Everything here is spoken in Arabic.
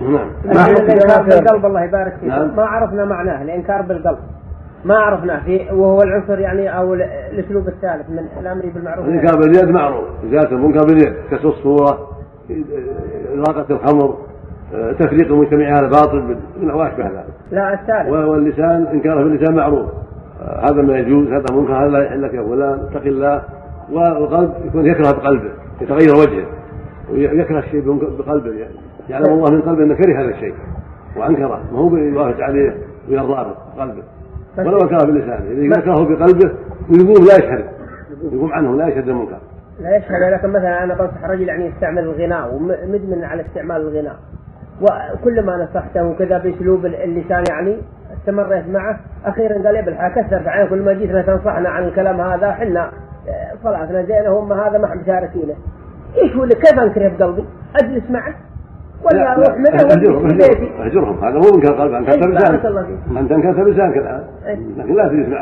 نعم. الانكار بالقلب الله يبارك فيك. نعم. ما عرفنا معناه الإنكار بالقلب. ما عرفناه. في وهو العنصر يعني أو الأسلوب الثالث من الأمر بالمعروف. الإنكار باليد معروف. إزالة المنكر باليد كسر الصورة إراقة الخمر تفريق المجتمع على الباطل وما أشبه ذلك. لا الثالث. واللسان إنكاره باللسان معروف. هذا ما يجوز هذا منكر هذا لا يحل لك يا فلان اتق الله. والقلب يكون يكره بقلبه يتغير وجهه. ويكره الشيء بقلبه يعني يعلم الله من قلبه إنه كره هذا الشيء وأنكره ما هو يوافق عليه ويرضى بقلبه. ولو انكره بلسانه إذا ذكره بقلبه ويقوم لا يشهد يقوم عنه لا يشهد المنكر. لا يشهد لكن مثلا أنا بنصح رجل يعني يستعمل الغناء ومدمن على استعمال الغناء. وكلما نصحته كذا بأسلوب اللسان يعني استمريت معه أخيرا قال ابلح كثر عليه كل ما جيتنا تنصحنا عن الكلام هذا حنا صلاتنا زينة هم هذا ما إحنا مشاركينه إيش هو كيف انكره بقلبي؟ أجلس معه ولا أروح منه اهجرهم اهجرهم هذا مو منكر قلب انت إيه، بلسانك انت انكرت بلسانك الآن. لكن لا تجلس معه.